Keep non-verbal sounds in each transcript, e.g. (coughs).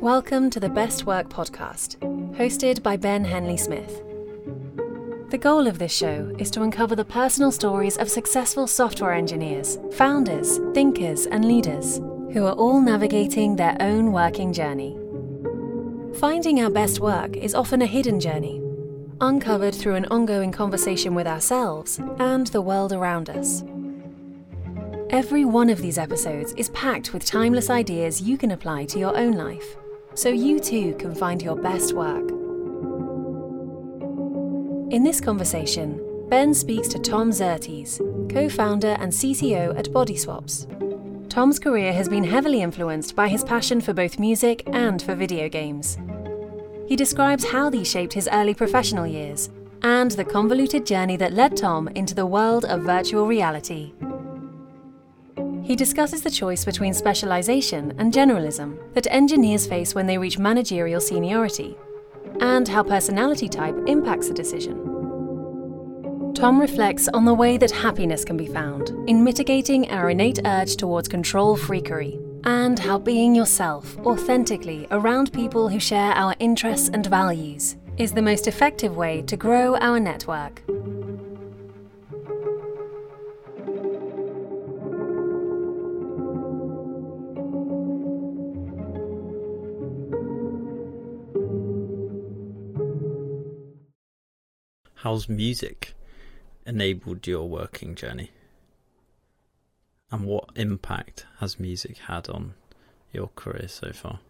Welcome to the Best Work podcast, hosted by Ben Henley Smith. The goal of this show is to uncover the personal stories of successful software engineers, founders, thinkers, and leaders who are all navigating their own working journey. Finding our best work is often a hidden journey, uncovered through an ongoing conversation with ourselves and the world around us. Every one of these episodes is packed with timeless ideas you can apply to your own life, so you too can find your best work. In this conversation, Ben speaks to Tom Szirtes, co founder and CTO at BodySwaps. Tom's career has been heavily influenced by his passion for both music and for video games. He describes how these shaped his early professional years and the convoluted journey that led Tom into the world of virtual reality. He discusses the choice between specialization and generalism that engineers face when they reach managerial seniority and how personality type impacts the decision. Tom reflects on the way that happiness can be found in mitigating our innate urge towards control freakery, and how being yourself authentically around people who share our interests and values is the most effective way to grow our network. How's music enabled your working journey? And what impact has music had on your career so far?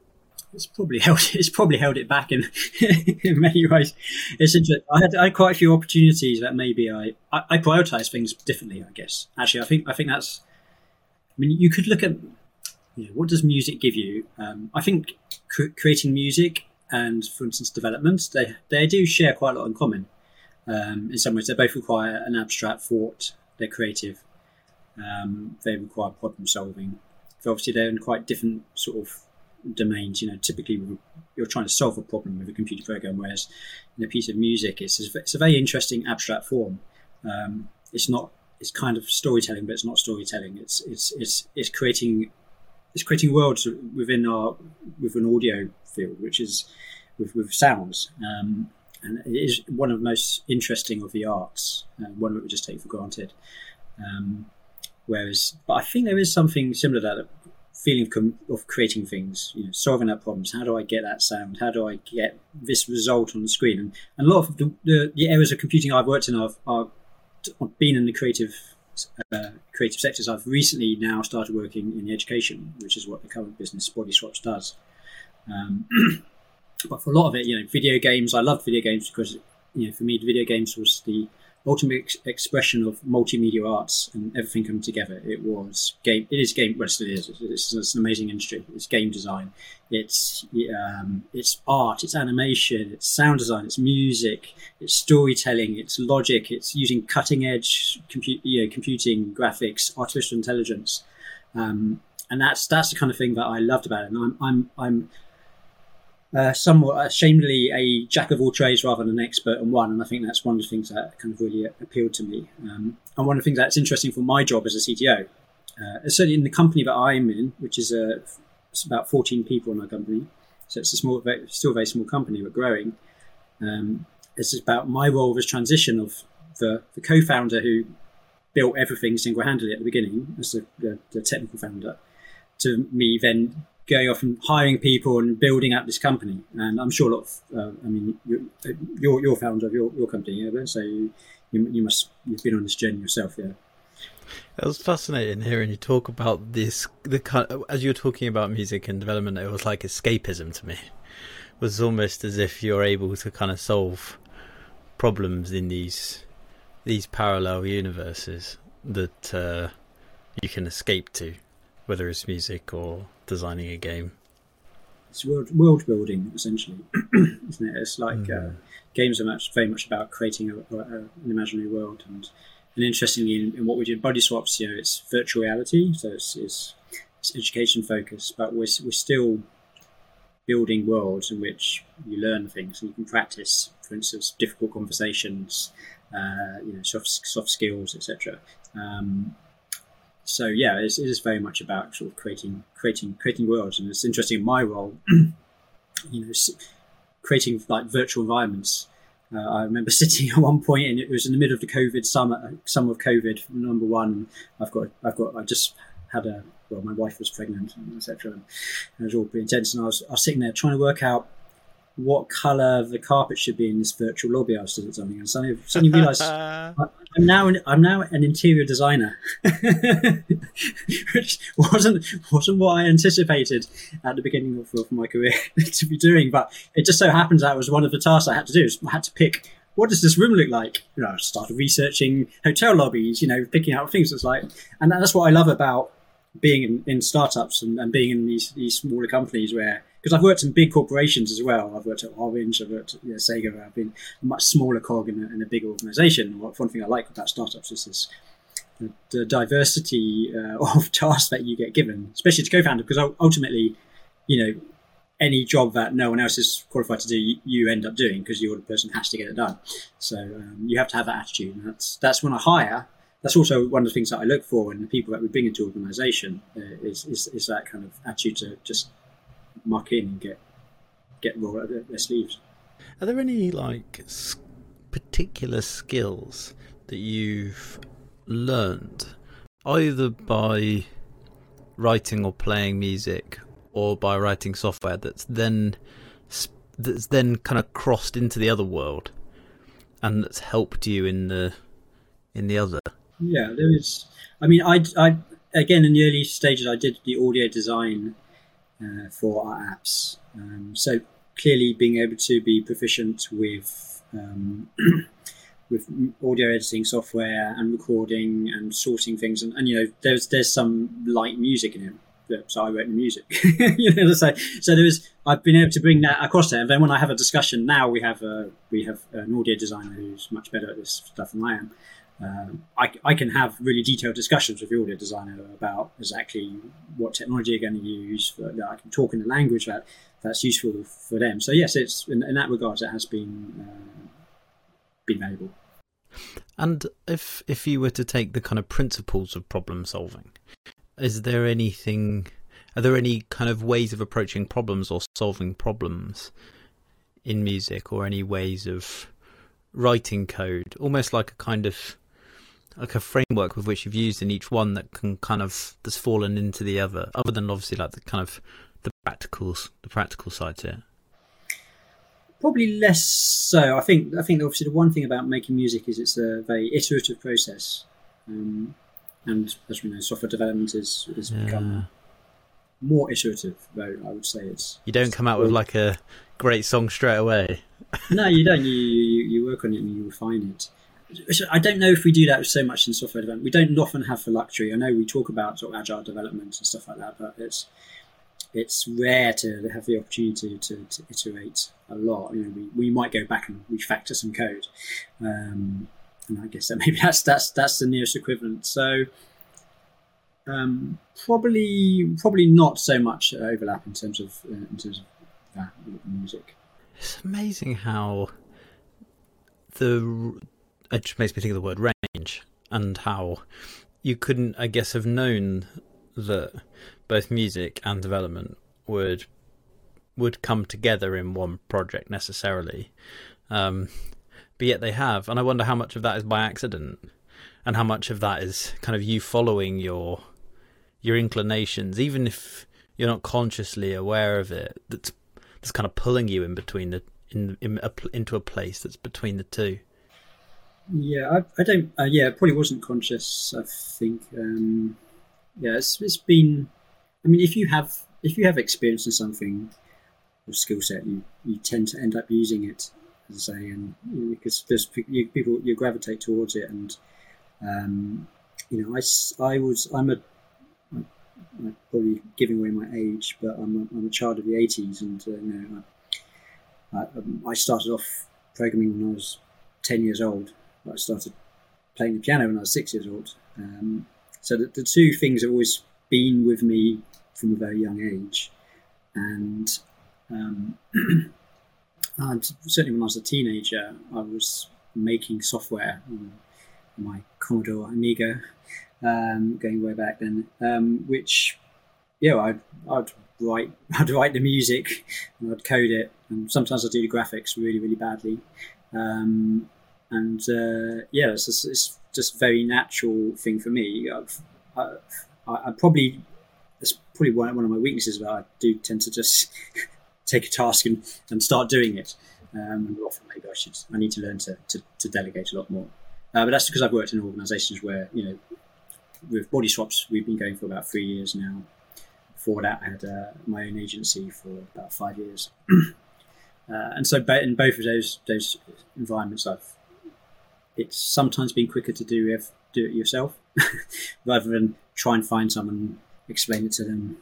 It's probably (laughs) held. It's probably held it back in (laughs) in many ways. It's interesting. I had, I had quite a few opportunities that maybe I, I, I prioritize things differently. I guess actually, I think I think that's. I mean, you could look at you know, what does music give you. Um, I think cr- creating music and, for instance, development they they do share quite a lot in common. Um, in some ways, they both require an abstract thought. They're creative. Um, they require problem solving. So obviously, they're in quite different sort of domains. You know, typically you're trying to solve a problem with a computer program, whereas in a piece of music, it's it's a very interesting abstract form. Um, it's not. It's kind of storytelling, but it's not storytelling. It's it's it's it's creating it's creating worlds within our with an audio field, which is with with sounds. Um, and it is one of the most interesting of the arts, uh, one that we just take for granted. Um, whereas, but I think there is something similar to that feeling of, com- of creating things, you know, solving out problems. How do I get that sound? How do I get this result on the screen? And, and a lot of the, the, the, areas of computing I've worked in are, are been in the creative uh, creative sectors. I've recently now started working in the education, which is what the current business BodySwaps does. Um, (clears throat) but for a lot of it, you know, video games. I loved video games because you know, for me, video games was the ultimate ex- expression of multimedia arts and everything coming together. It was game. It is game. Well, it is. It's, it's an amazing industry. It's game design. It's um, it's art. It's animation. It's sound design. It's music. It's storytelling. It's logic. It's using cutting edge compute, you know, computing, graphics, artificial intelligence. Um, and that's that's the kind of thing that I loved about it. And I'm I'm I'm uh, somewhat ashamedly a jack of all trades rather than an expert in one. And I think that's one of the things that kind of really appealed to me. Um, and one of the things that's interesting for my job as a CTO, uh, certainly in the company that I'm in, which is it's about 14 people in our company. So it's a small, very, still a very small company, but growing. Um, it's about my role as transition of the, the co-founder who built everything single-handedly at the beginning as the, the, the technical founder to me then going off and hiring people and building out this company. And I'm sure a lot of, uh, I mean, you're, you're, you're founder of your, your company, yeah, so you, you, you must, you've been on this journey yourself, yeah. It was fascinating hearing you talk about this. The kind of, as you were talking about music and development, it was like escapism to me. It was almost as if you're able to kind of solve problems in these these parallel universes that uh, you can escape to, whether it's music or designing a game. It's world, world building essentially, (clears throat) isn't it? It's like mm-hmm. uh, games are much very much about creating a, a, an imaginary world, and and interestingly, in, in, what we do in BodySwaps, you know, it's virtual reality, so it's, it's, it's education focused, but we're we're still building worlds in which you learn things and you can practice, for instance, difficult conversations, uh, you know, soft soft skills, etc. Um, so yeah, it's, it is very much about sort of creating creating creating worlds, and it's interesting in my role, (clears throat) you know, creating like virtual environments. Uh, I remember (laughs) sitting at one point, and it was in the middle of the COVID summer, summer of COVID. Number one, I've got, I've got, I just had a, well, my wife was pregnant, etc. And it was all pretty intense, and I was, I was sitting there trying to work out what color the carpet should be in this virtual lobby I was doing something, and suddenly, suddenly realised (laughs) I'm now an, I'm now an interior designer, (laughs) which wasn't wasn't what I anticipated at the beginning of, of my career (laughs) to be doing. But it just so happens that was one of the tasks I had to do. I had to pick what does this room look like? You know, I started researching hotel lobbies. You know, picking out things. It's like, and that's what I love about being in, in startups and, and being in these these smaller companies where because I've worked in big corporations as well. I've worked at Orange, I've worked at you know, Sega. I've been a much smaller cog in a, in a big organization. One thing I like about startups is this the, the diversity uh, (laughs) of tasks that you get given, especially to co-founder, because ultimately, you know, any job that no one else is qualified to do, you end up doing because you're the person who has to get it done. So um, you have to have that attitude. And that's that's when I hire. That's also one of the things that I look for in the people that we bring into organisation uh, is, is is that kind of attitude to just muck in and get get roll out their sleeves. Are there any like particular skills that you've learned either by writing or playing music or by writing software that's then that's then kind of crossed into the other world and that's helped you in the in the other yeah there is i mean i i again in the early stages i did the audio design uh, for our apps. Um, so clearly, being able to be proficient with um, (clears throat) with audio editing software and recording and sorting things, and, and, you know, there's there's some light music in it. So I wrote music. (laughs) you know, so so there was. I've been able to bring that across there. And then when I have a discussion now, we have a we have an audio designer who's much better at this stuff than I am. Um, I, I, can have really detailed discussions with the audio designer about exactly what technology you're going to use. For, I can talk in a language that that's useful for them. So yes, it's in, in that regard, it has been uh, been valuable. And if if you were to take the kind of principles of problem solving, is there anything? Are there any kind of ways of approaching problems or solving problems in music, or any ways of writing code, almost like a kind of like a framework with which you've used in each one that can kind of that's fallen into the other, other than obviously like the kind of the practicals, the practical side to it. Probably less so. I think I think obviously the one thing about making music is it's a very iterative process, um, and as we know, software development is has yeah. become more iterative. Though I would say it's you don't come out with like a great song straight away. no, you don't. You, you you work on it and you refine it. I don't know if we do that so much in software development. We don't often have the luxury. I know we talk about sort of agile development and stuff like that, but it's it's rare to have the opportunity to, to iterate a lot. You know, we, we might go back and refactor some code, um, and I guess that (laughs) maybe that's that's that's the nearest equivalent. So um, probably probably not so much overlap in terms of uh, in terms of that music. It's amazing how the it just makes me think of the word range and how you couldn't, I guess, have known that both music and development would would come together in one project necessarily. Um, but yet they have, and I wonder how much of that is by accident, and how much of that is kind of you following your your inclinations, even if you're not consciously aware of it. That's that's kind of pulling you in between the in, in a, into a place that's between the two. Yeah, I, I don't. Uh, yeah, probably wasn't conscious. I think. Um, yeah, it's, it's been. I mean, if you have if you have experience in something or skill set, you, you tend to end up using it, as I say, and because there's you, people you gravitate towards it, and um, you know, I, I was I'm a I'm probably giving away my age, but I'm a, I'm a child of the 80s, and uh, you know, I, I, um, I started off programming when I was 10 years old, I started playing the piano when I was six years old. Um, so the, the, two things have always been with me from a very young age. And, um, (clears throat) certainly when I was a teenager, I was making software on my Commodore Amiga. um, going way back then, um, which yeah, I'd, I'd write (laughs) I'd write the music and I'd code it, and sometimes I'd do the graphics really really badly, um, and uh, yeah, it's just, it's just very natural thing for me. I've, I, I, probably that's probably one, of my weaknesses, but I do tend to just (laughs) take a task and, and start doing it. Um, often maybe I should I need to learn to, to, to delegate a lot more. Uh, but that's because I've worked in organisations where you know with body swaps we've been going for about three years now. Before that, I had uh, my own agency for about five years, (clears throat) uh, and so in both of those those environments, I've it's sometimes been quicker to do if, do it yourself (laughs) rather than try and find someone, explain it to them,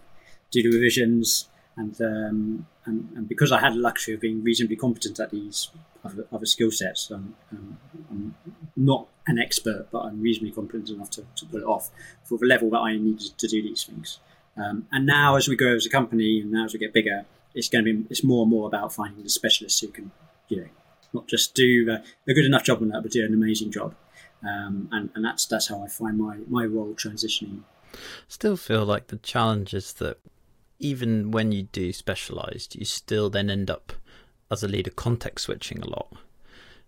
do the revisions, and um, and, and because I had the luxury of being reasonably competent at these other, other skill sets, um, um, I'm not an expert, but I'm reasonably competent enough to, to pull it off for the level that I needed to do these things. Um, and now, as we grow as a company, and now as we get bigger, it's going to be it's more and more about finding the specialists who can, you know, not just do a, a good enough job on that, but do an amazing job. Um, and, and that's that's how I find my my role transitioning. Still feel like the challenge is that even when you do specialized, you still then end up as a leader context switching a lot.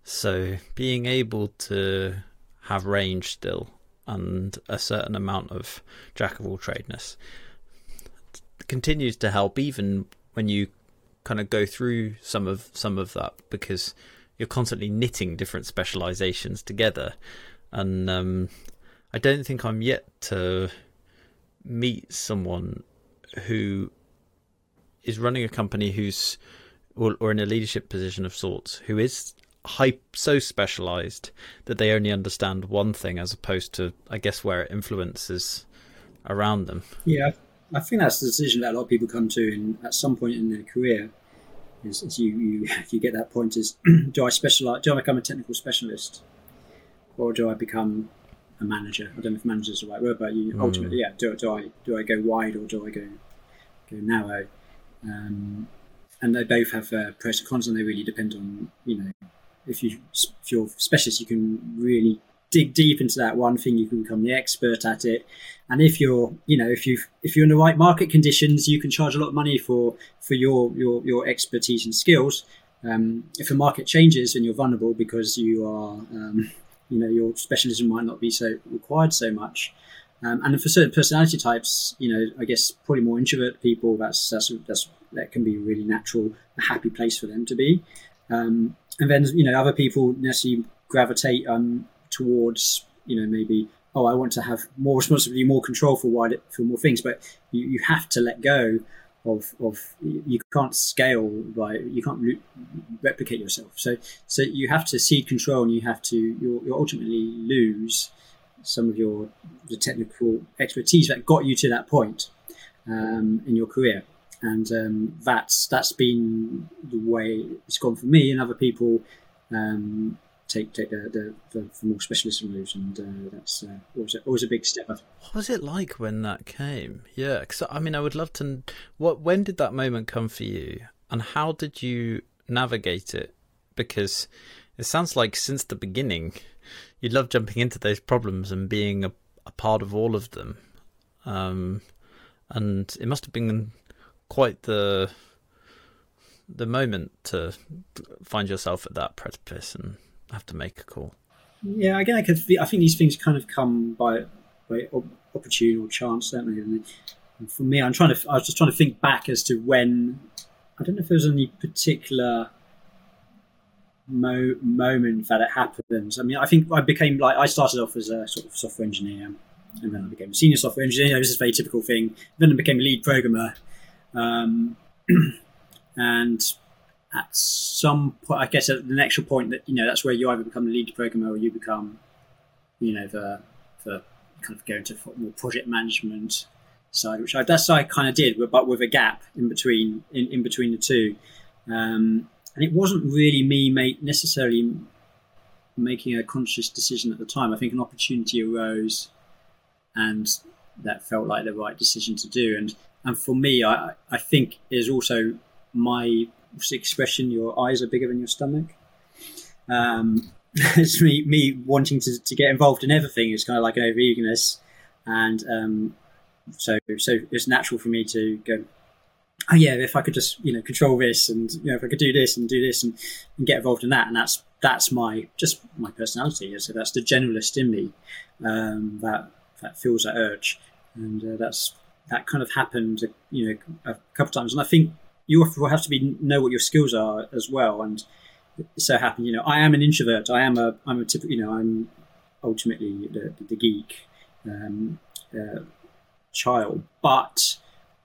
So being able to have range still and a certain amount of jack of all tradeness continues to help even when you kind of go through some of some of that because you're constantly knitting different specializations together and um, I don't think I'm yet to meet someone who is running a company who's or, or in a leadership position of sorts who is hype so specialized that they only understand one thing as opposed to I guess where it influences around them. Yeah, I think that's the decision that a lot of people come to in, at some point in their career. Is, is you, you (laughs) you get that point is (clears throat) do I specialize? Do I become a technical specialist, or do I become a manager? I don't know if manager is the right word, but you, mm. ultimately, yeah, do, do I do I go wide or do I go go narrow? Um, and they both have uh, pros and cons, and they really depend on you know if you if you're specialist, you can really dig deep into that one thing. You can become the expert at it, and if you're you know if you if you're in the right market conditions, you can charge a lot of money for for your your your expertise and skills. Um, if the market changes and you're vulnerable because you are um, you know your specialism might not be so required so much. Um, and for certain personality types, you know, I guess probably more introvert people, that's that's, that's that can be a really natural, a happy place for them to be. Um, and then you know, other people necessarily gravitate um, towards you know maybe oh I want to have more (laughs) responsibility, more control for wider for more things, but you, you have to let go of of you can't scale by you can't re- replicate yourself. So so you have to cede control, and you have to you you ultimately lose some of your the technical expertise that got you to that point um, in your career. And um, that's that's been the way it's gone for me, and other people um, take take the, the, the, more specialist route, and uh, that's uh, always, a, always a big step. Up. What was it like when that came? Yeah, because I mean, I would love to. What when did that moment come for you, and how did you navigate it? Because it sounds like since the beginning, you love jumping into those problems and being a, a part of all of them. Um, and it must have been quite the the moment to find yourself at that precipice and have to make a call. Yeah, again, I, could, I think these things kind of come by by opportunity or chance, they? And for me, I'm trying to. I was just trying to think back as to when. I don't know if there was any particular mo- moment that it happens. I mean, I think I became like I started off as a sort of software engineer, and then I became a senior software engineer. This is a very typical thing. Then I became a lead programmer, um, (clears throat) and at some point, I guess at the next point that you know that's where you either become the lead programmer or you become, you know, the the kind of go into more project management side, which I that's I kind of did, but with a gap in between in, in between the two. Um, and it wasn't really me make, necessarily making a conscious decision at the time. I think an opportunity arose, and that felt like the right decision to do. And and for me, I I think is also my expression. Your eyes are bigger than your stomach. Um, (laughs) it's me me wanting to, to get involved in everything. It's kind of like an over eagerness. and um, so so it's natural for me to go. Oh yeah, if I could just you know control this, and you know if I could do this and do this and, and get involved in that, and that's that's my just my personality. So that's the generalist in me um, that that feels that urge, and uh, that's that kind of happened, you know, a couple times. And I think you have to be know what your skills are as well. And so happened, you know, I am an introvert. I am a I'm a typical, you know, I'm ultimately the, the geek um, uh, child, but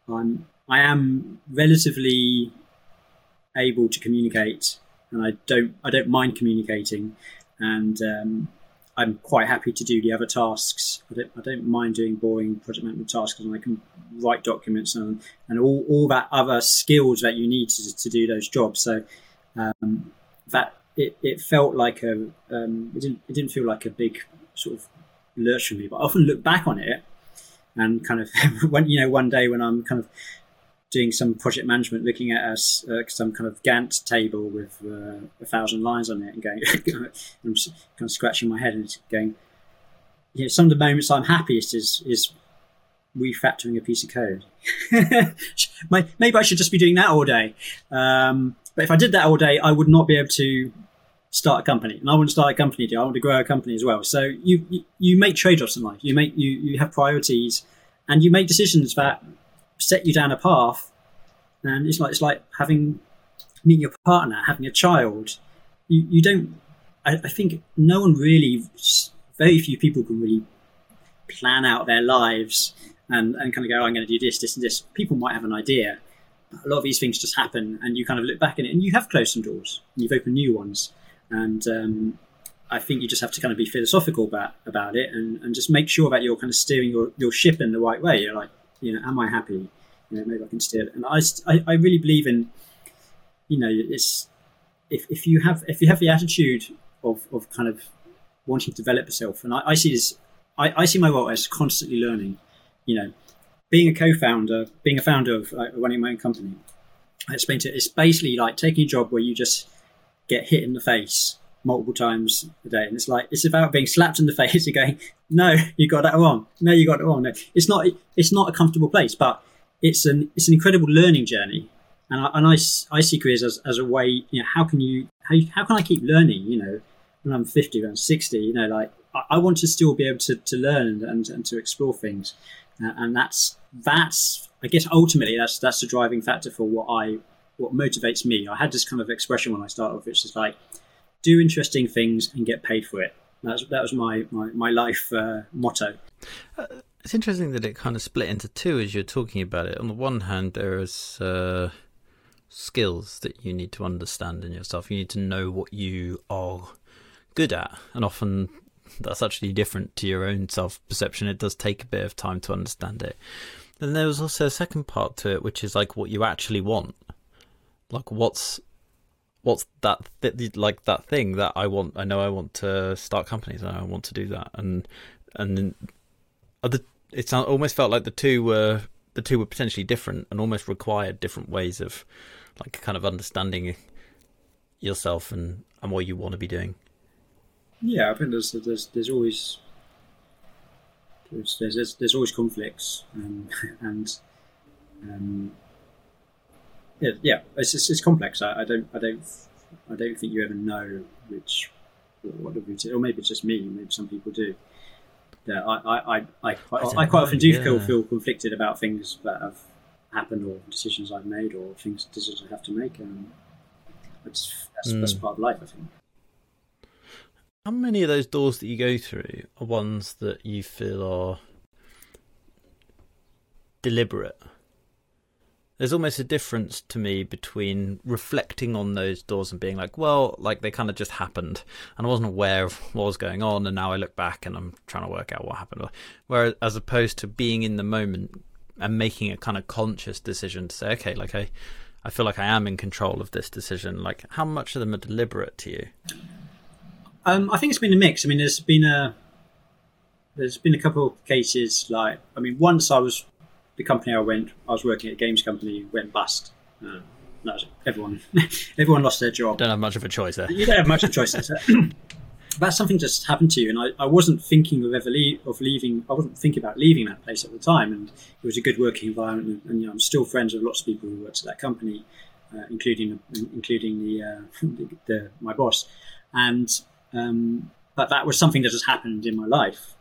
I'm I am relatively able to communicate, and I don't I don't mind communicating, and um, I'm quite happy to do the other tasks. I don't, I don't mind doing boring project management tasks, and I can write documents and, and all, all that other skills that you need to, to do those jobs. So um, that it, it felt like a um, it didn't it didn't feel like a big sort of lurch for me. But I often look back on it and kind of (laughs) when you know one day when I'm kind of doing some project management, looking at us uh, some kind of Gantt table with uh, a thousand lines on it, and going, (laughs) I'm kind of scratching my head and going. You know, some of the moments I'm happiest is is refactoring a piece of code. (laughs) Maybe I should just be doing that all day. Um, but if I did that all day, I would not be able to start a company, and I want to start a company. Do I want to grow a company as well? So you you, you make trade offs in life. You make you you have priorities, and you make decisions that set you down a path, and it's like it's like having meeting your partner, having a child. You you don't. I, I think no one really, very few people can really plan out their lives and, and kind of go, oh, I'm going to do this, this, and this. People might have an idea. But a lot of these things just happen, and you kind of look back in it, and you have closed some doors, and you've opened new ones. And um, I think you just have to kind of be philosophical about about it, and, and just make sure that you're kind of steering your, your ship in the right way. You're like, you know, am I happy? You know, maybe I can steer it. And I, I, really believe in, you know, it's if, if you have if you have the attitude of, of kind of wanting to develop yourself, and I, I see this, I, I see my role as constantly learning. You know, being a co-founder, being a founder of like, running my own company, I explained it. It's basically like taking a job where you just get hit in the face multiple times a day. And it's like it's about being slapped in the (laughs) face and going, "No, you got that wrong. No, you got it wrong." No, it's not. It's not a comfortable place, but it's an it's an incredible learning journey. And I, and I, I see careers as, as a way. You know, how can you how how can I keep learning? You know, when I'm 50, when I'm 60, you know, like I, I want to still be able to, to learn and, and to explore things. Uh, and that's that's I guess ultimately that's that's the driving factor for what I what motivates me. I had this kind of expression when I started off, which is like do interesting things and get paid for it. That's, that was my, my, my life uh, motto. Uh, it's interesting that it kind of split into two as you're talking about it. On the one hand, there is uh, skills that you need to understand in yourself. You need to know what you are good at, and often that's actually different to your own self perception. It does take a bit of time to understand it. Then there was also a second part to it, which is like what you actually want. Like what's what's that th- like that thing that I want? I know I want to start companies and I want to do that, and and it almost felt like the two were the two were potentially different and almost required different ways of like kind of understanding yourself and and what you want to be doing. Yeah, I think there's there's there's always there's there's, there's always conflicts and (laughs) um, yeah, yeah, it's, it's, it's complex. I, I, don't, I don't, I don't think you ever know which what the route, or maybe it's just me. Maybe some people do. Yeah, I, I, I, I quite, I, quite often do yeah. feel feel conflicted about things that have happened, or decisions I've made, or things decisions I have to make. And that's that's, mm. that's part of life, I think. How many of those doors that you go through are ones that you feel are deliberate? There's almost a difference to me between reflecting on those doors and being like, well, like they kind of just happened, and I wasn't aware of what was going on, and now I look back and I'm trying to work out what happened. Whereas, as opposed to being in the moment and making a kind of conscious decision to say, okay, like I, I feel like I am in control of this decision. Like, how much of them are deliberate to you? Um, I think it's been a mix. I mean, there's been a there's been a couple of cases like I mean, once I was the company I went, I was working at a games company, went bust. Uh, no, everyone, (laughs) everyone lost their job. Don't have much of a choice there. You don't have much of a choice there. that's (laughs) something just happened to you, and I, I wasn't thinking of ever leave, of leaving. I wasn't thinking about leaving that place at the time, and it was a good working environment. And, and you know, I'm still friends with lots of people who worked at that company, uh, including including the, uh, (laughs) the, the, my boss, and um, but that was something that has happened in my life,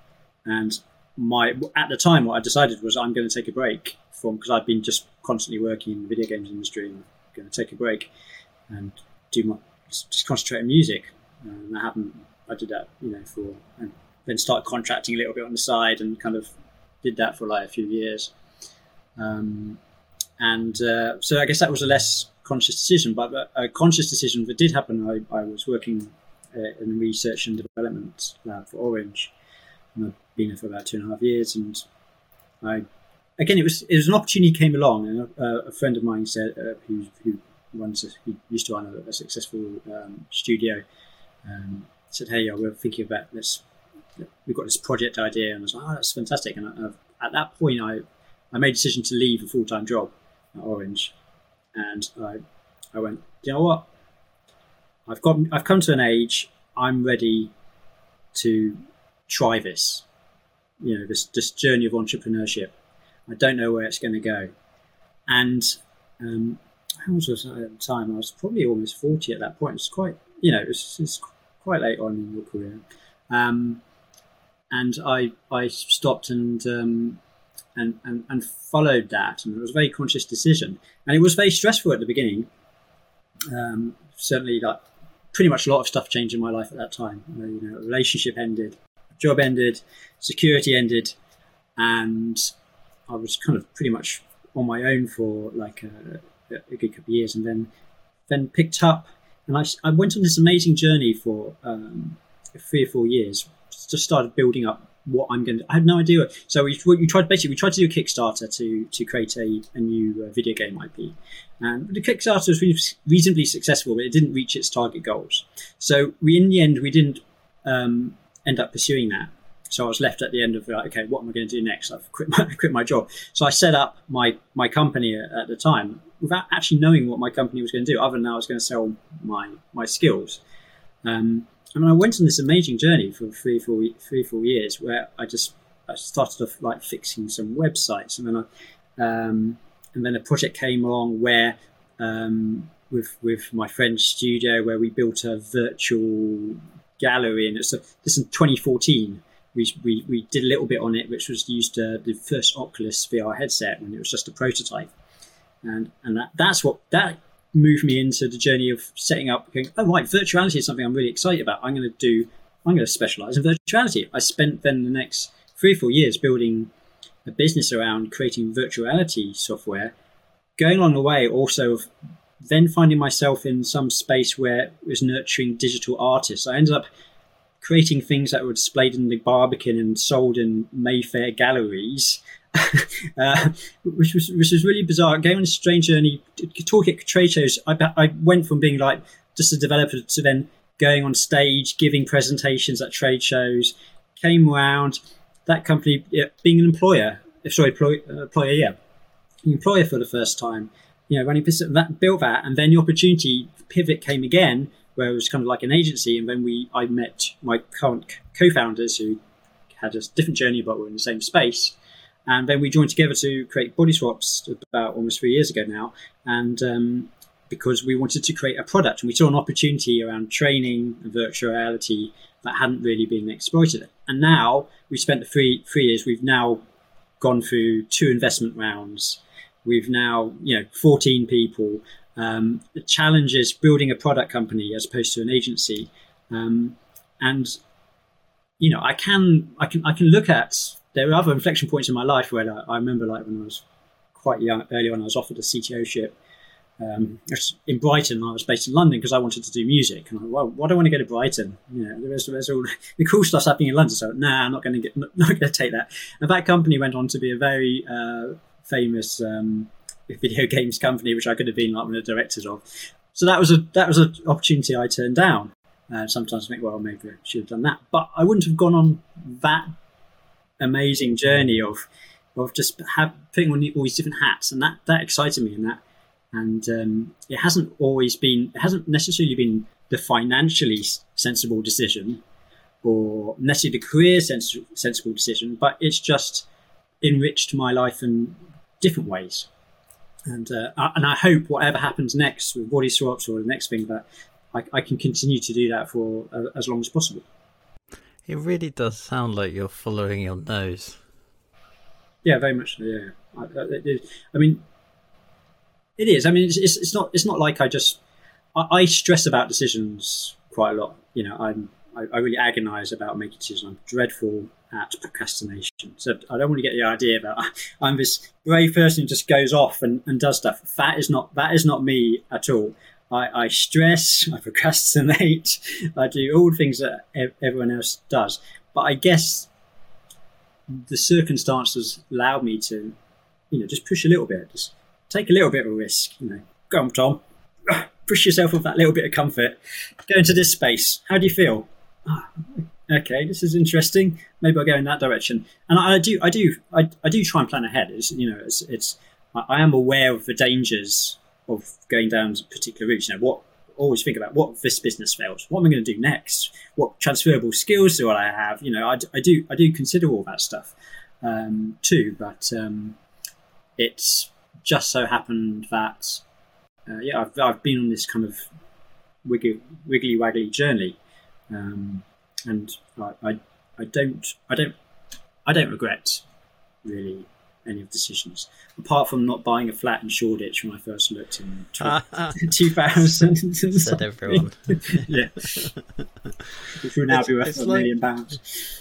and my at the time what I decided was I'm going to take a break from because I've been just constantly working in the video games industry and I'm going to take a break and do my just concentrate on music. And I haven't I did that you know for and then started contracting a little bit on the side and kind of did that for like a few years. Um, and uh, so I guess that was a less conscious decision, but a conscious decision that did happen. I, I was working uh, in research and development lab for Orange, and I've been there for about two and a half years. And I, again, it was it was an opportunity came along, and a, a friend of mine said uh, who who runs a, who used to run a, a successful um, studio um, said, "Hey, we're thinking about this. We've got this project idea," and I was like, "Oh, that's fantastic!" And I, at that point, I I made a decision to leave a full time job at Orange, and I I went, you know what? I've got I've come to an age. I'm ready to try this. You know, this this journey of entrepreneurship. I don't know where it's going to go, and um, how was I at the time? I was probably almost forty at that point. It's quite, you know, it's, it's quite late on in your career, um, and I I stopped and, um, and and and followed that, and it was a very conscious decision, and it was very stressful at the beginning. Um, certainly, like pretty much a lot of stuff changed in my life at that time. You know, a relationship ended, job ended, security ended, and I was kind of pretty much on my own for like a, a good couple of years, and then then picked up and I, I went on this amazing journey for um, three or four years. Just started building up what I'm going to. I had no idea. So we, we tried basically we tried to do a Kickstarter to to create a, a new uh, video game IP, and the Kickstarter was reasonably successful, but it didn't reach its target goals. So we in the end we didn't um, end up pursuing that. So I was left at the end of like, okay, what am I going to do next? I've quit my, (laughs) quit my job. So I set up my my company at, the time without actually knowing what my company was going to do, other than I was going to sell my my skills. Um, I I went on this amazing journey for three, four, three, four years where I just I started off like fixing some websites, and then I, um, and then a project came along where um, with with my friend's studio where we built a virtual gallery, and it's a, this in 2014 we, we, we did a little bit on it, which was used uh, the first Oculus VR headset when it was just a prototype, and and that, that's what that moved me into the journey of setting up. Going, oh right, virtuality is something I'm really excited about. I'm going to do. I'm going to specialize in virtuality. I spent then the next three or four years building a business around creating virtuality software. Going along the way, also of then finding myself in some space where it was nurturing digital artists. I ended up creating things that were displayed in the Barbican and sold in Mayfair galleries, (laughs) uh, which was which was really bizarre. Going on a strange journey, talking at trade shows. I, I went from being like just a developer to then going on stage, giving presentations at trade shows. Came around that company yeah, being an employer, uh, sorry, employer, uh, employer, yeah, employer for the first time. You know, running that built that, and then the opportunity pivot came again where it was kind of like an agency. And then we, I met my current co-founders who had a different journey, but were in the same space. And then we joined together to create Body Swaps about almost three years ago now. And um, because we wanted to create a product, and we saw an opportunity around training and virtual reality that hadn't really been exploited. And now we spent the three three years. We've now gone through two investment rounds. We've now, you know, 14 people. Um, the challenge is building a product company as opposed to an agency. Um, and you know, I can I can I can look at there are other inflection points in my life where I, remember like when I was quite young, early on, I was offered a CTO ship. Um, in Brighton, I was based in London because I wanted to do music. And I, well, why do I want to go to Brighton? You know, there's, there's all (laughs) the cool stuff's happening in London. So, nah, I'm not going to get, (laughs) not, not going to take that. And that company went on to be a very uh, famous um, video (laughs) games company, which I could have been like one of the directors of. So that was a that was an opportunity I turned down. Uh, sometimes I think, well, maybe I should have done that, but I wouldn't have gone on that amazing journey of of just have, putting on all these different hats, and that that excited me, and that and um, it hasn't always been it hasn't necessarily been the financially sensible decision. or necessarily the career sens- sensible decision, but it's just enriched my life in different ways. And uh, and I hope whatever happens next with body swaps or the next thing that I, I can continue to do that for uh, as long as possible. It really does sound like you're following your nose. Yeah, very much. Yeah, I, I, I mean, it is. I mean, it's, it's, it's not it's not like I just I, I, stress about decisions quite a lot. You know, I'm I, I really agonise about making decisions. I'm dreadful at procrastination. So I don't want to get the idea that (laughs) I'm this brave person who just goes off and, and does stuff. That is not that is not me at all. I, I stress, (laughs) I procrastinate, I do all the things that everyone else does. But I guess the circumstances allowed me to, you know, just push a little bit, just take a little bit of a risk. You know, go on, Tom, (sighs) push yourself with that little bit of comfort. Go into this space. How do you feel? Okay, this is interesting. Maybe I'll go in that direction. And I, I do, I do, I, I, do try and plan ahead. It's, you know, it's, it's I am aware of the dangers of going down particular routes. You know, what always think about what this business fails. What am I going to do next? What transferable skills do I have? You know, I, I do I do consider all that stuff um, too. But um, it's just so happened that uh, yeah, I've I've been on this kind of wiggly wiggly waggly journey, um, and I, I I don't I don't I don't regret really any of the decisions, apart from not buying a flat in Shoreditch when I first looked in 2000. (laughs) (laughs) Said everyone. (laughs) yeah. Which would now it's, be worth a like, million pounds.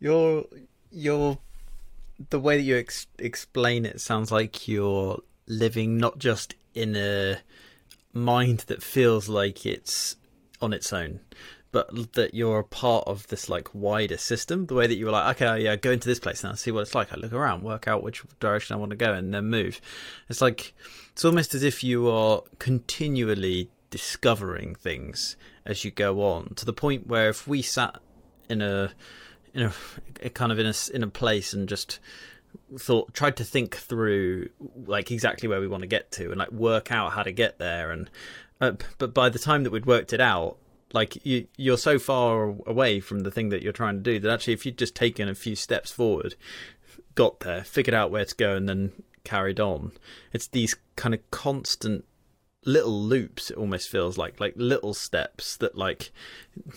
Your, your, the way that you ex- explain it sounds like you're living not just in a mind that feels like it's on its own, but that you're a part of this like wider system. The way that you were like, okay, yeah, go into this place now, see what it's like. I look around, work out which direction I want to go, and then move. It's like it's almost as if you are continually discovering things as you go on to the point where if we sat in a in a, a kind of in a in a place and just thought tried to think through like exactly where we want to get to and like work out how to get there and uh, but by the time that we'd worked it out like you you're so far away from the thing that you're trying to do that actually if you'd just taken a few steps forward got there figured out where to go and then carried on. It's these kind of constant little loops it almost feels like like little steps that like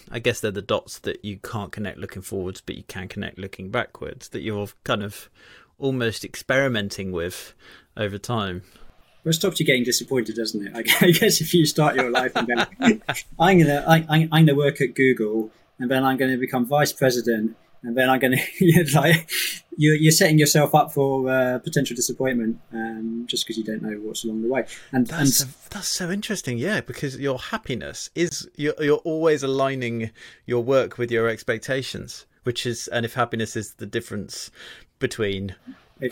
i guess they're the dots that you can't connect looking forwards but you can connect looking backwards that you're kind of almost experimenting with over time well, it stops you getting disappointed, doesn't it? (laughs) I guess if you start your life and go, (laughs) I'm gonna, I, I'm gonna work at Google, and then I'm going to become vice president, and then I'm going (laughs) to, like, you're, you're setting yourself up for uh, potential disappointment um, just because you don't know what's along the way. And that's and, a, that's so interesting, yeah, because your happiness is you're, you're always aligning your work with your expectations, which is, and if happiness is the difference between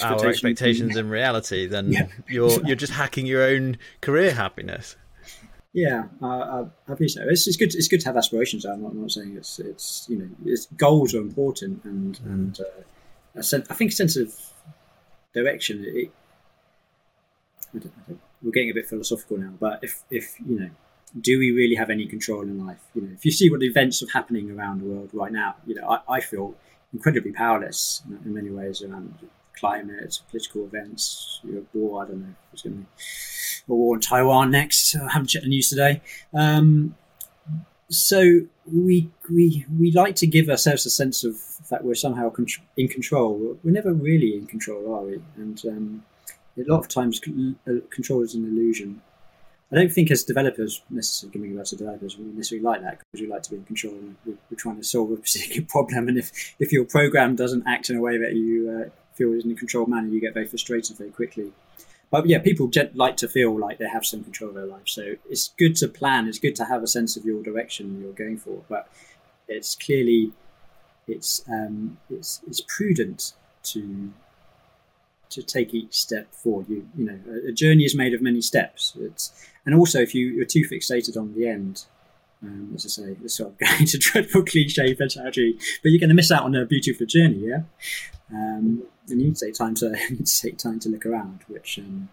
our expectations and reality, then yeah. you're you're just hacking your own career happiness. Yeah, uh, I think so. It's, it's, good. It's good to have aspirations. I'm not, I'm not saying it's it's you know it's, goals are important and mm. and uh, sense, I think a sense of direction. It, I don't, I don't, we're getting a bit philosophical now, but if if you know, do we really have any control in life? You know, if you see what the events are happening around the world right now, you know, I, I feel incredibly powerless in many ways around climate, political events, war. I don't know there's going to be a war in Taiwan next. I haven't checked the news today. Um, so we we we like to give ourselves a sense of that we're somehow in control. We're never really in control, are we? And um, a lot of times, uh, control is an illusion. I don't think as developers, necessarily giving us as developers, we necessarily like that because we like to be in control and we're, we're, trying to solve a (laughs) particular problem. And if, if your program doesn't act in a way that you uh, feel in a controlled manner, you get very frustrated very quickly. But yeah, people like to feel like they have some control of their life. So it's good to plan. It's good to have a sense of your direction you're going for. But it's clearly it's um, it's it's prudent to to take each step forward. You you know, a, a journey is made of many steps. It's and also if you, you're too fixated on the end, um, as I say, it's sort of (laughs) going to dreadful cliche mentality, but you're going to miss out on a beautiful journey. Yeah, um, and you need to take time to (laughs) take time to look around, which um,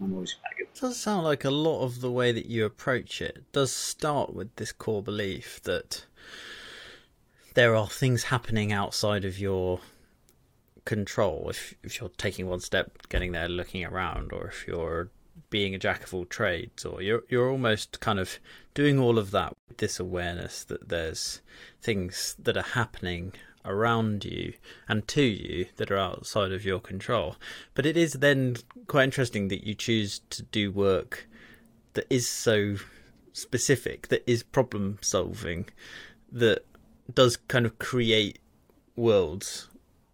I'm always good. It does sound like a lot of the way that you approach it does start with this core belief that there are things happening outside of your control. If if you're taking one step, getting there, looking around, or if you're being a jack of all trades, or you're you're almost kind of doing all of that with this awareness that there's things that are happening around you and to you that are outside of your control. But it is then quite interesting that you choose to do work that is so specific, that is problem solving, that does kind of create worlds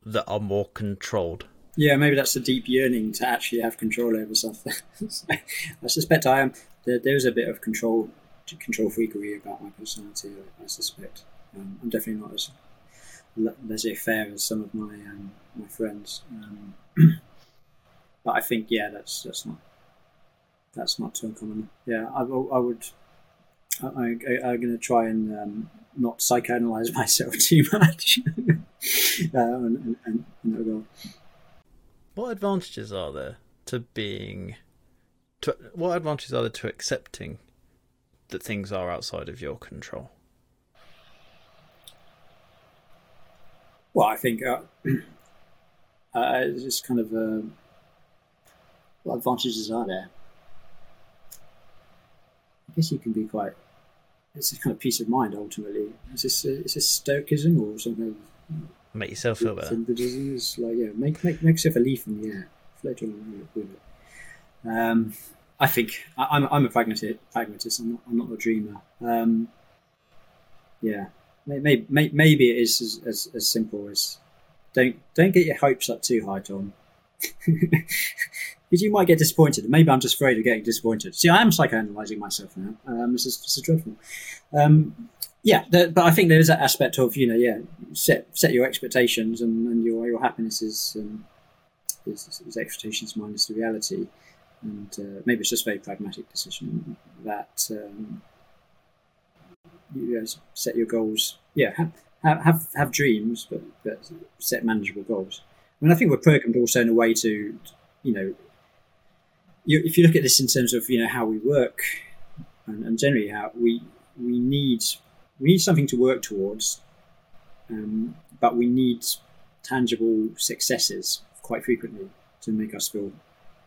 that are more controlled. Yeah, maybe that's a deep yearning to actually have control over something. (laughs) I suspect I am. There, there's a bit of control, control freakery about my personality. I, suspect. Um, I'm definitely not as laissez-faire as some of my um, my friends. Um, (clears throat) but I think, yeah, that's that's not that's not too uncommon. Yeah, I, I would. I, am going to try and um, not psychoanalyze (laughs) myself too much. (laughs) uh, and, and, and what advantages are there to being? To, what advantages are there to accepting that things are outside of your control? Well, I think uh, (clears throat) uh, it's kind of uh, what advantages are there? I guess you can be quite it's a kind of peace of mind ultimately. Is this is this stoicism or something? Make yourself feel better. Buddhism is like yeah, make make make yourself a leaf in the air. Um, I think I, am I'm, I'm a pragmatist. Pragmatist. I'm not I'm not a dreamer. Um, yeah, maybe, maybe maybe it is as, as, as simple as don't don't get your hopes up too high, Tom. (laughs) because you might get disappointed. Maybe I'm just afraid of getting disappointed. See, I am psychoanalyzing myself now. Um, this, is, this is dreadful. Um, yeah, the, but I think there is that aspect of you know, yeah, set set your expectations and, and your your happiness is, um, is, is expectations minus the reality, and uh, maybe it's just a very pragmatic decision that um, you guys set your goals. Yeah, have have have dreams, but, but set manageable goals. I mean, I think we're programmed also in a way to, you know, you, if you look at this in terms of you know how we work and, and generally how we we need we need something to work towards, um, but we need tangible successes quite frequently to make us feel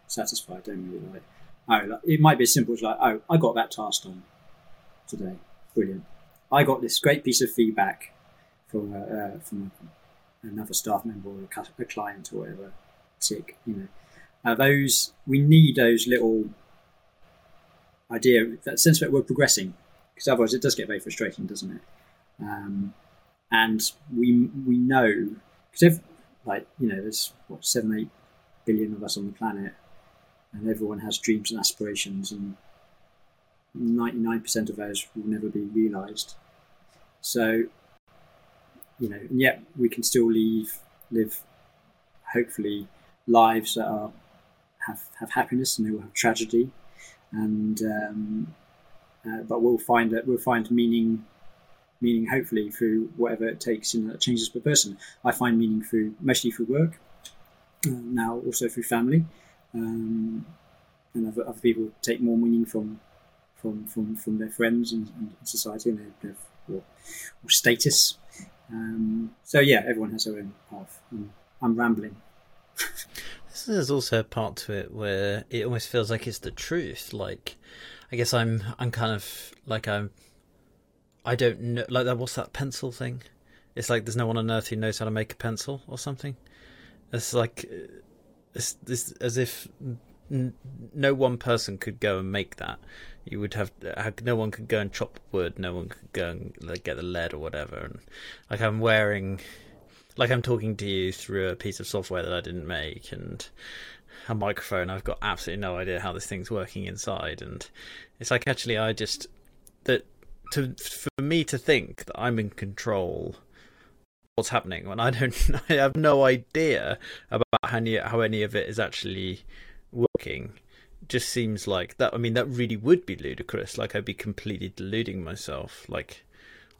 satisfied, don't we? Like, oh, it might be as simple as like, oh, I got that task done today, brilliant. I got this great piece of feedback from uh, from another staff member or a client or whatever. Tick, you know uh, those we need those little idea that sense that we're progressing because otherwise it does get very frustrating, doesn't it? Um, and we we know because like you know there's what seven eight billion of us on the planet, and everyone has dreams and aspirations, and ninety nine percent of those will never be realised. So you know, and yet we can still leave live hopefully lives that are have, have happiness and they will have tragedy, and um, uh, but we'll find that we'll find meaning, meaning hopefully through whatever it takes in that changes per person. I find meaning through mostly through work, uh, now also through family, um, and other, other people take more meaning from from from, from their friends and, and society and their, their or, or status. Um, so yeah, everyone has their own path. I'm rambling. (laughs) There's also a part to it where it almost feels like it's the truth. Like, I guess I'm, I'm kind of like I'm, I don't know, like that. What's that pencil thing? It's like there's no one on earth who knows how to make a pencil or something. It's like, uh, it's, it's as if n- no one person could go and make that. You would have uh, no one could go and chop wood. No one could go and like, get the lead or whatever. And like I'm wearing like I'm talking to you through a piece of software that I didn't make and a microphone. I've got absolutely no idea how this thing's working inside, and it's like actually I just that to for me to think that I'm in control what's happening when I don't (laughs) I have no idea about how any, how any of it is actually working just seems like that I mean that really would be ludicrous like I'd be completely deluding myself like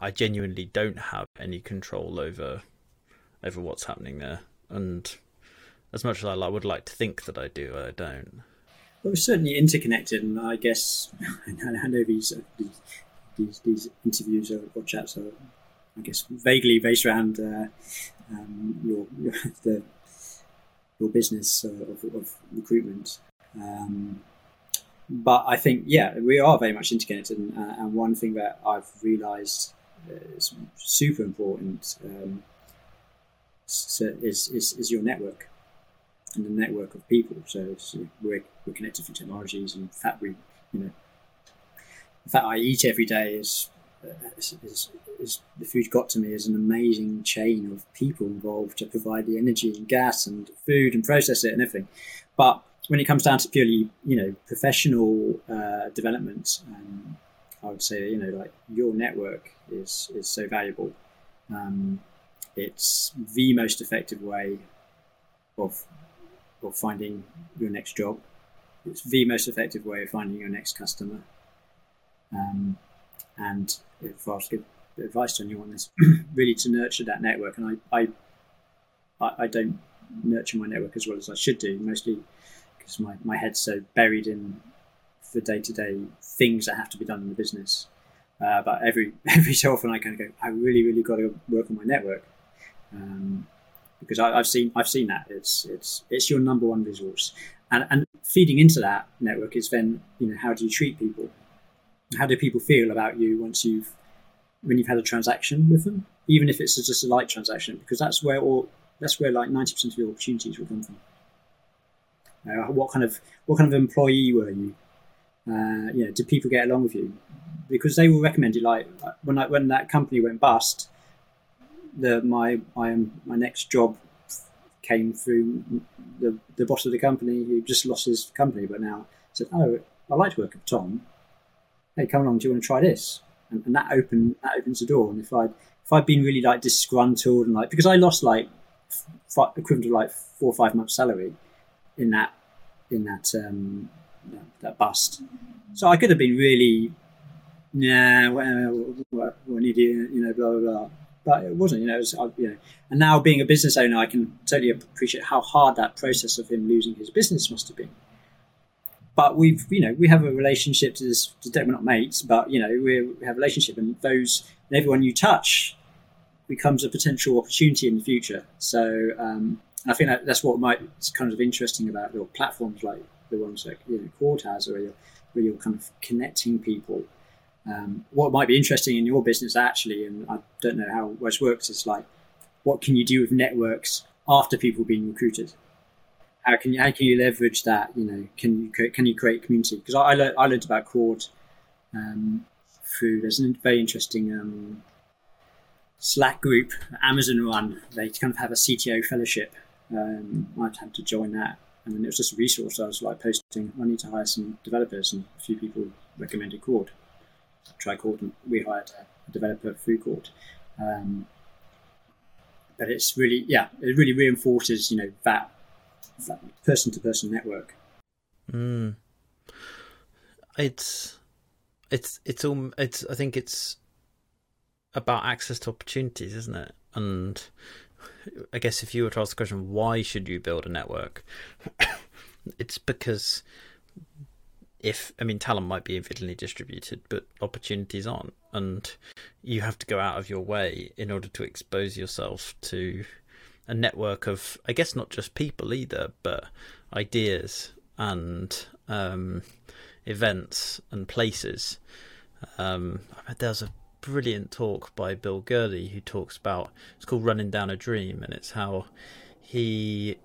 I genuinely don't have any control over over what's happening there. And as much as I would like to think that I do, I don't. Well, we're certainly interconnected, and I guess (laughs) I know these these these, these interviews or, or, chats are, I guess, vaguely based around uh, um, your, your (laughs) the your business of, of recruitment. Um, but I think, yeah, we are very much interconnected. And, uh, and one thing that I've realised is super important um, is, is, is your network and the network of people. So, so we're, we're connected through technologies, and the fact we, you know, the fact I eat every day is, uh, is, is, is, the food got to me is an amazing chain of people involved to provide the energy and gas and food and process it and everything. But when it comes down to purely, you know, professional uh, development, um, I would say, you know, like your network is is so valuable. Um, it's the most effective way of of finding your next job. It's the most effective way of finding your next customer. Um, and if I was to give advice to anyone, is (clears throat) really to nurture that network. And I, I, I don't nurture my network as well as I should do, mostly because my, my head's so buried in the day to day things that have to be done in the business. Uh, but every (laughs) every so often I kind of go, I really really got to work on my network um, because I, have seen I've seen that it's it's it's your number one resource, and and feeding into that network is then you know how do you treat people, how do people feel about you once you've when you've had a transaction with them, even if it's just a light transaction, because that's where all that's where like ninety percent of your opportunities will come from. Uh, what kind of what kind of employee were you? Uh, you know, did people get along with you? Because they will recommend you. Like when when that company went bust, the my my my next job came through the the boss of the company who just lost his company, but now said, "Oh, I like to work with Tom. Hey, come along. Do you want to try this?" And, and that opened that opens the door. And if I if I'd been really like disgruntled and like because I lost like f- equivalent to like four or five months' salary in that in that um, that bust. So I could have been really, nah, what, what an idiot, you know, blah blah blah. But it wasn't, you know, was, you know. And now being a business owner, I can totally appreciate how hard that process of him losing his business must have been. But we've, you know, we have a relationship to this. We're not mates, but you know, we have a relationship, and those and everyone you touch becomes a potential opportunity in the future. So um, I think that, that's what might is kind of interesting about your platforms like the ones that you know, Cord has, where you're, where you're kind of connecting people. Um, what might be interesting in your business actually, and I don't know how it works, is like what can you do with networks after people being recruited? How can you how can you leverage that? You know, can you create, can you create community? Because I, I, learned, I learned about Cord um, through there's a very interesting um, Slack group Amazon run. They kind of have a CTO fellowship um, I'd had to join that. And then it was just a resource. I was like posting, I need to hire some developers, and a few people recommended Cord. Cord, and we hired a developer through Cord. Um, but it's really, yeah, it really reinforces, you know, that person to person network. Mm. It's, it's, it's all, it's, I think it's about access to opportunities, isn't it? And I guess if you were to ask the question, why should you build a network? (coughs) it's because if I mean talent might be evenly distributed, but opportunities aren't, and you have to go out of your way in order to expose yourself to a network of, I guess, not just people either, but ideas and um, events and places. Um, there's a brilliant talk by Bill Gurley who talks about it's called Running Down a Dream, and it's how he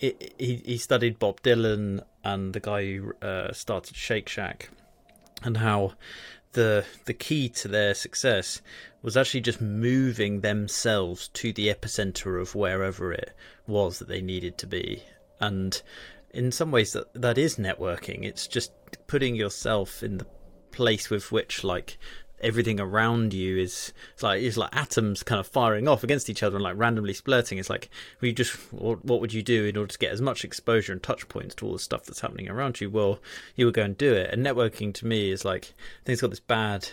he he studied Bob Dylan and the guy who uh, started Shake Shack, and how the the key to their success was actually just moving themselves to the epicenter of wherever it was that they needed to be, and in some ways that that is networking. It's just putting yourself in the place with which like everything around you is it's like it's like atoms kind of firing off against each other and like randomly splurting. It's like we just what, what would you do in order to get as much exposure and touch points to all the stuff that's happening around you? Well, you would go and do it. And networking to me is like I think it's got this bad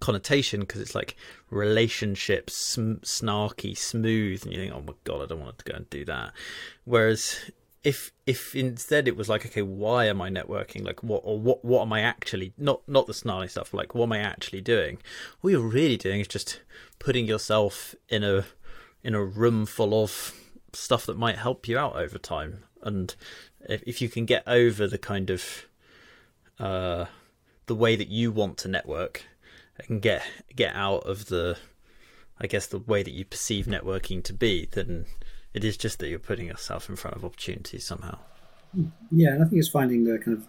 connotation because it's like relationships sm- snarky smooth and you think oh my god i don't want to go and do that whereas if if instead it was like okay why am i networking? Like what or what what am i actually not not the snarly stuff like what am i actually doing? All you're really doing is just putting yourself in a in a room full of stuff that might help you out over time. And if, if you can get over the kind of uh the way that you want to network and get get out of the i guess the way that you perceive networking to be then it is just that you're putting yourself in front of opportunities somehow. Yeah, and I think it's finding the kind of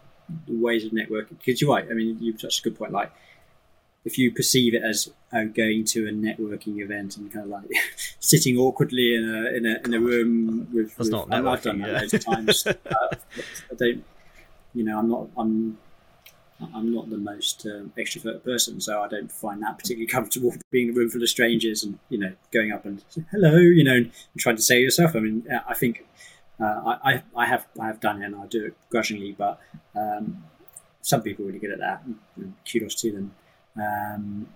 ways of networking. Because you're right. I mean, you've touched a good point. Like, if you perceive it as uh, going to a networking event and kind of like (laughs) sitting awkwardly in a in a, in a room with, that's with, not networking. I've done that yeah. loads of times. (laughs) uh, I don't, you know, I'm not. I'm I'm not the most um, extrovert person, so I don't find that particularly (laughs) comfortable (laughs) being in a room full of strangers and you know going up and hello, you know, and trying to say yourself. I mean, I think uh, I, I have I have done it and I do it grudgingly, but um, some people are really good at that. Kudos to them. Um,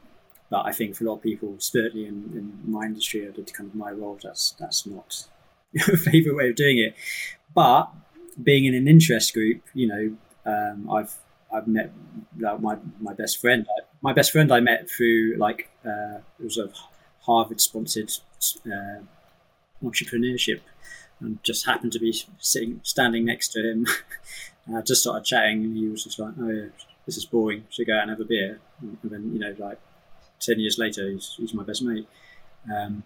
but I think for a lot of people, certainly in, in my industry or kind of my role, that's that's not (laughs) a favourite way of doing it. But being in an interest group, you know, um, I've I've met like, my my best friend. My best friend I met through like uh, it was a Harvard sponsored uh, entrepreneurship, and just happened to be sitting standing next to him. (laughs) I just started chatting, and he was just like, "Oh yeah, this is boring. Should go out and have a beer." And then you know, like ten years later, he's, he's my best mate. Um,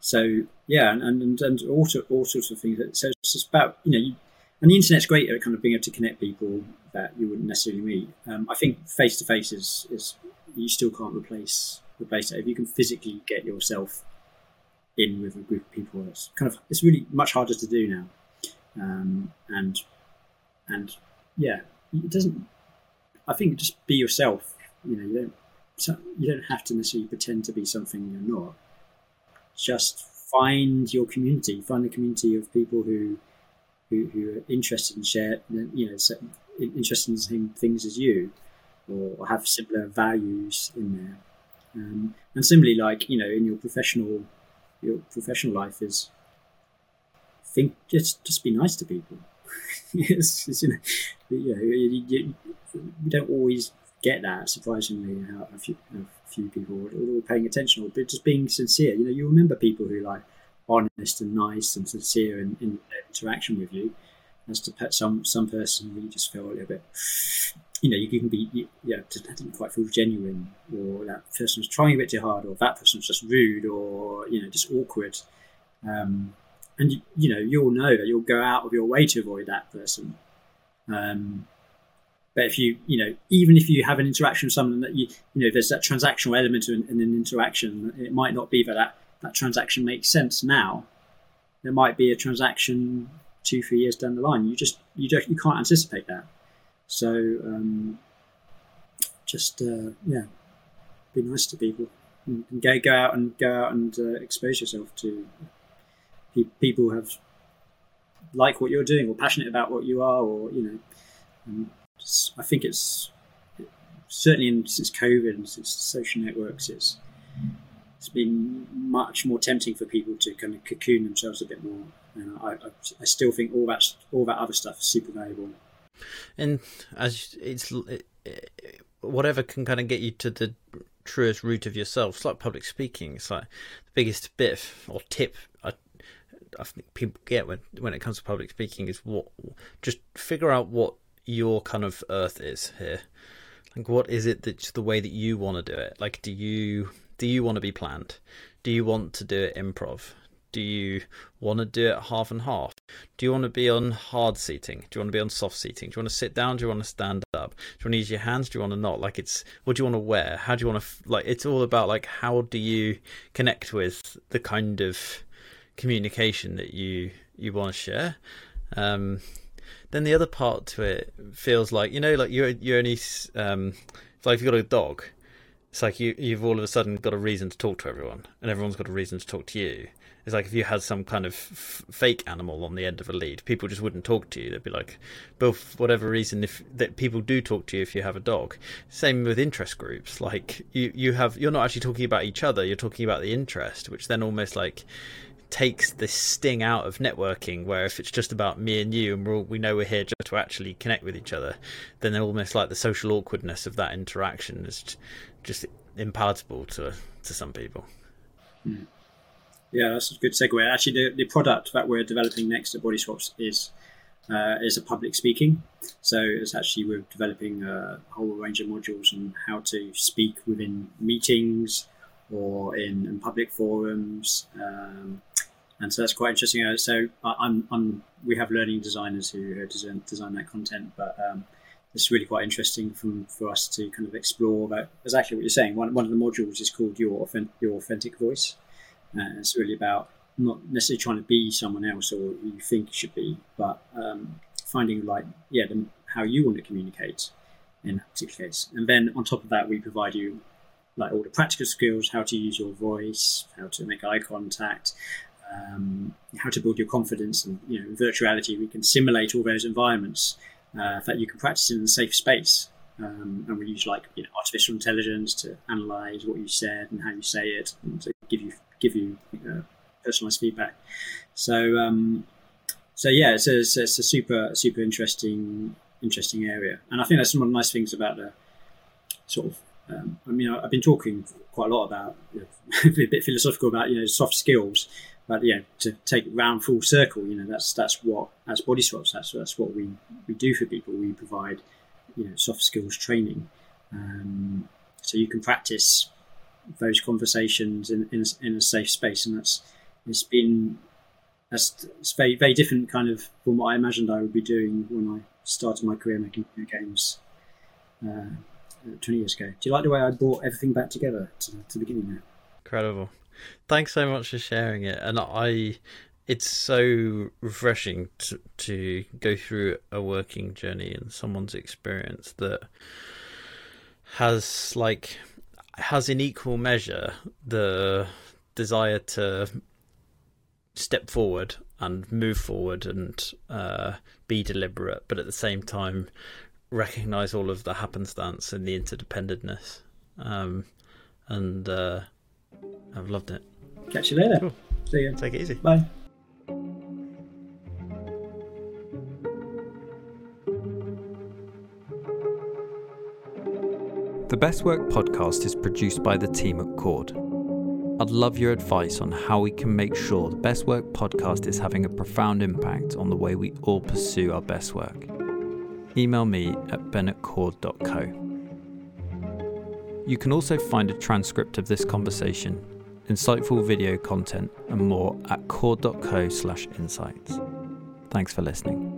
so yeah, and, and and all, all sorts of things. So it's about you know you, and the internet's great at kind of being able to connect people that you wouldn't necessarily meet. Um, I think face to face is is you still can't replace replace it. If you can physically get yourself in with a group of people, it's kind of it's really much harder to do now. Um, and and yeah, it doesn't. I think just be yourself. You know, you don't you don't have to necessarily pretend to be something you're not. Just find your community. Find a community of people who who, who are interested in share, you know, interested in the same things as you, or have similar values in there. Um, and similarly, like you know, in your professional your professional life is think just just be nice to people. (laughs) it's, it's, you know, you, know you, you, you, don't always get that. Surprisingly, how a few, a few people are paying attention, but just being sincere. You know, you remember people who like honest and nice and sincere in, in interaction with you, as to some some person you just feel a little bit, you know, you can be, you, yeah, didn't quite feel genuine, or that person was trying a bit too hard, or that person was just rude, or you know, just awkward. Um, and you, you know, you'll know that you'll go out of your way to avoid that person. Um, but if you, you know, even if you have an interaction with someone that you, you know, there's that transactional element in, in an interaction, it might not be that, that that transaction makes sense now. There might be a transaction two, three years down the line. You just you don't you can't anticipate that. So um, just uh, yeah, be nice to people and, go go out and go out and uh, expose yourself to pe- people who have like what you're doing or passionate about what you are, or you know. I think it's certainly in, since COVID and since social networks, it's it's been much more tempting for people to kind of cocoon themselves a bit more. And I, I, still think all that all that other stuff is super valuable. And as it's it, whatever can kind of get you to the truest root of yourself. It's like public speaking. It's like the biggest bit or tip I, I think people get when when it comes to public speaking is what just figure out what your kind of earth is here. Like what is it that's the way that you want to do it? Like do you do you want to be planned? Do you want to do it improv? Do you want to do it half and half? Do you want to be on hard seating? Do you want to be on soft seating? Do you want to sit down? Do you want to stand up? Do you want to use your hands? Do you want to not? Like it's what do you want to wear? How do you want to like? It's all about like how do you connect with the kind of communication that you you want to share. Um, then the other part to it feels like you know like you're you're only um, like if you've got a dog it's like you you've all of a sudden got a reason to talk to everyone, and everyone's got a reason to talk to you. It's like if you had some kind of f- fake animal on the end of a lead, people just wouldn't talk to you. They'd be like, but for whatever reason, if that people do talk to you if you have a dog. Same with interest groups. Like you you have you're not actually talking about each other. You're talking about the interest, which then almost like takes this sting out of networking where if it's just about me and you and we we know we're here just to actually connect with each other then almost like the social awkwardness of that interaction is just impalatable to to some people mm. Yeah that's a good segue actually the, the product that we're developing next at Bodyswaps is uh, is a public speaking so it's actually we're developing a whole range of modules on how to speak within meetings or in, in public forums um, and so that's quite interesting. Uh, so I'm, I'm, we have learning designers who design, design that content, but um, it's really quite interesting from, for us to kind of explore about exactly what you're saying. One, one of the modules is called your authentic, your authentic voice. It's really about not necessarily trying to be someone else or you think you should be, but um, finding like yeah the, how you want to communicate in that particular case. And then on top of that, we provide you like all the practical skills, how to use your voice, how to make eye contact, um, how to build your confidence and you know virtuality we can simulate all those environments uh, that you can practice in a safe space um, and we use like you know artificial intelligence to analyze what you said and how you say it and to give you give you personalized feedback. So um, so yeah it's a, it's a super super interesting interesting area. And I think that's one of the nice things about the sort of um, I mean I've been talking quite a lot about you know, (laughs) a bit philosophical about you know soft skills. But yeah, to take round full circle, you know, that's that's what as Bodyswaps, that's that's what we we do for people. We provide you know soft skills training, um, so you can practice those conversations in, in in, a safe space, and that's it's been that's it's very very different kind of from what I imagined I would be doing when I started my career making games. Uh, 20 years ago. Do you like the way I brought everything back together to, to the beginning there? Incredible. Thanks so much for sharing it. And I, it's so refreshing to, to go through a working journey and someone's experience that has like has in equal measure the desire to step forward and move forward and uh, be deliberate, but at the same time recognize all of the happenstance and the interdependentness. Um, and uh, I've loved it. Catch you later. Cool. See you. Take it easy. Bye. Best Work podcast is produced by the team at Cord. I'd love your advice on how we can make sure the Best Work podcast is having a profound impact on the way we all pursue our best work. Email me at bennettcord.co. You can also find a transcript of this conversation insightful video content, and more at cord.co/insights. Thanks for listening.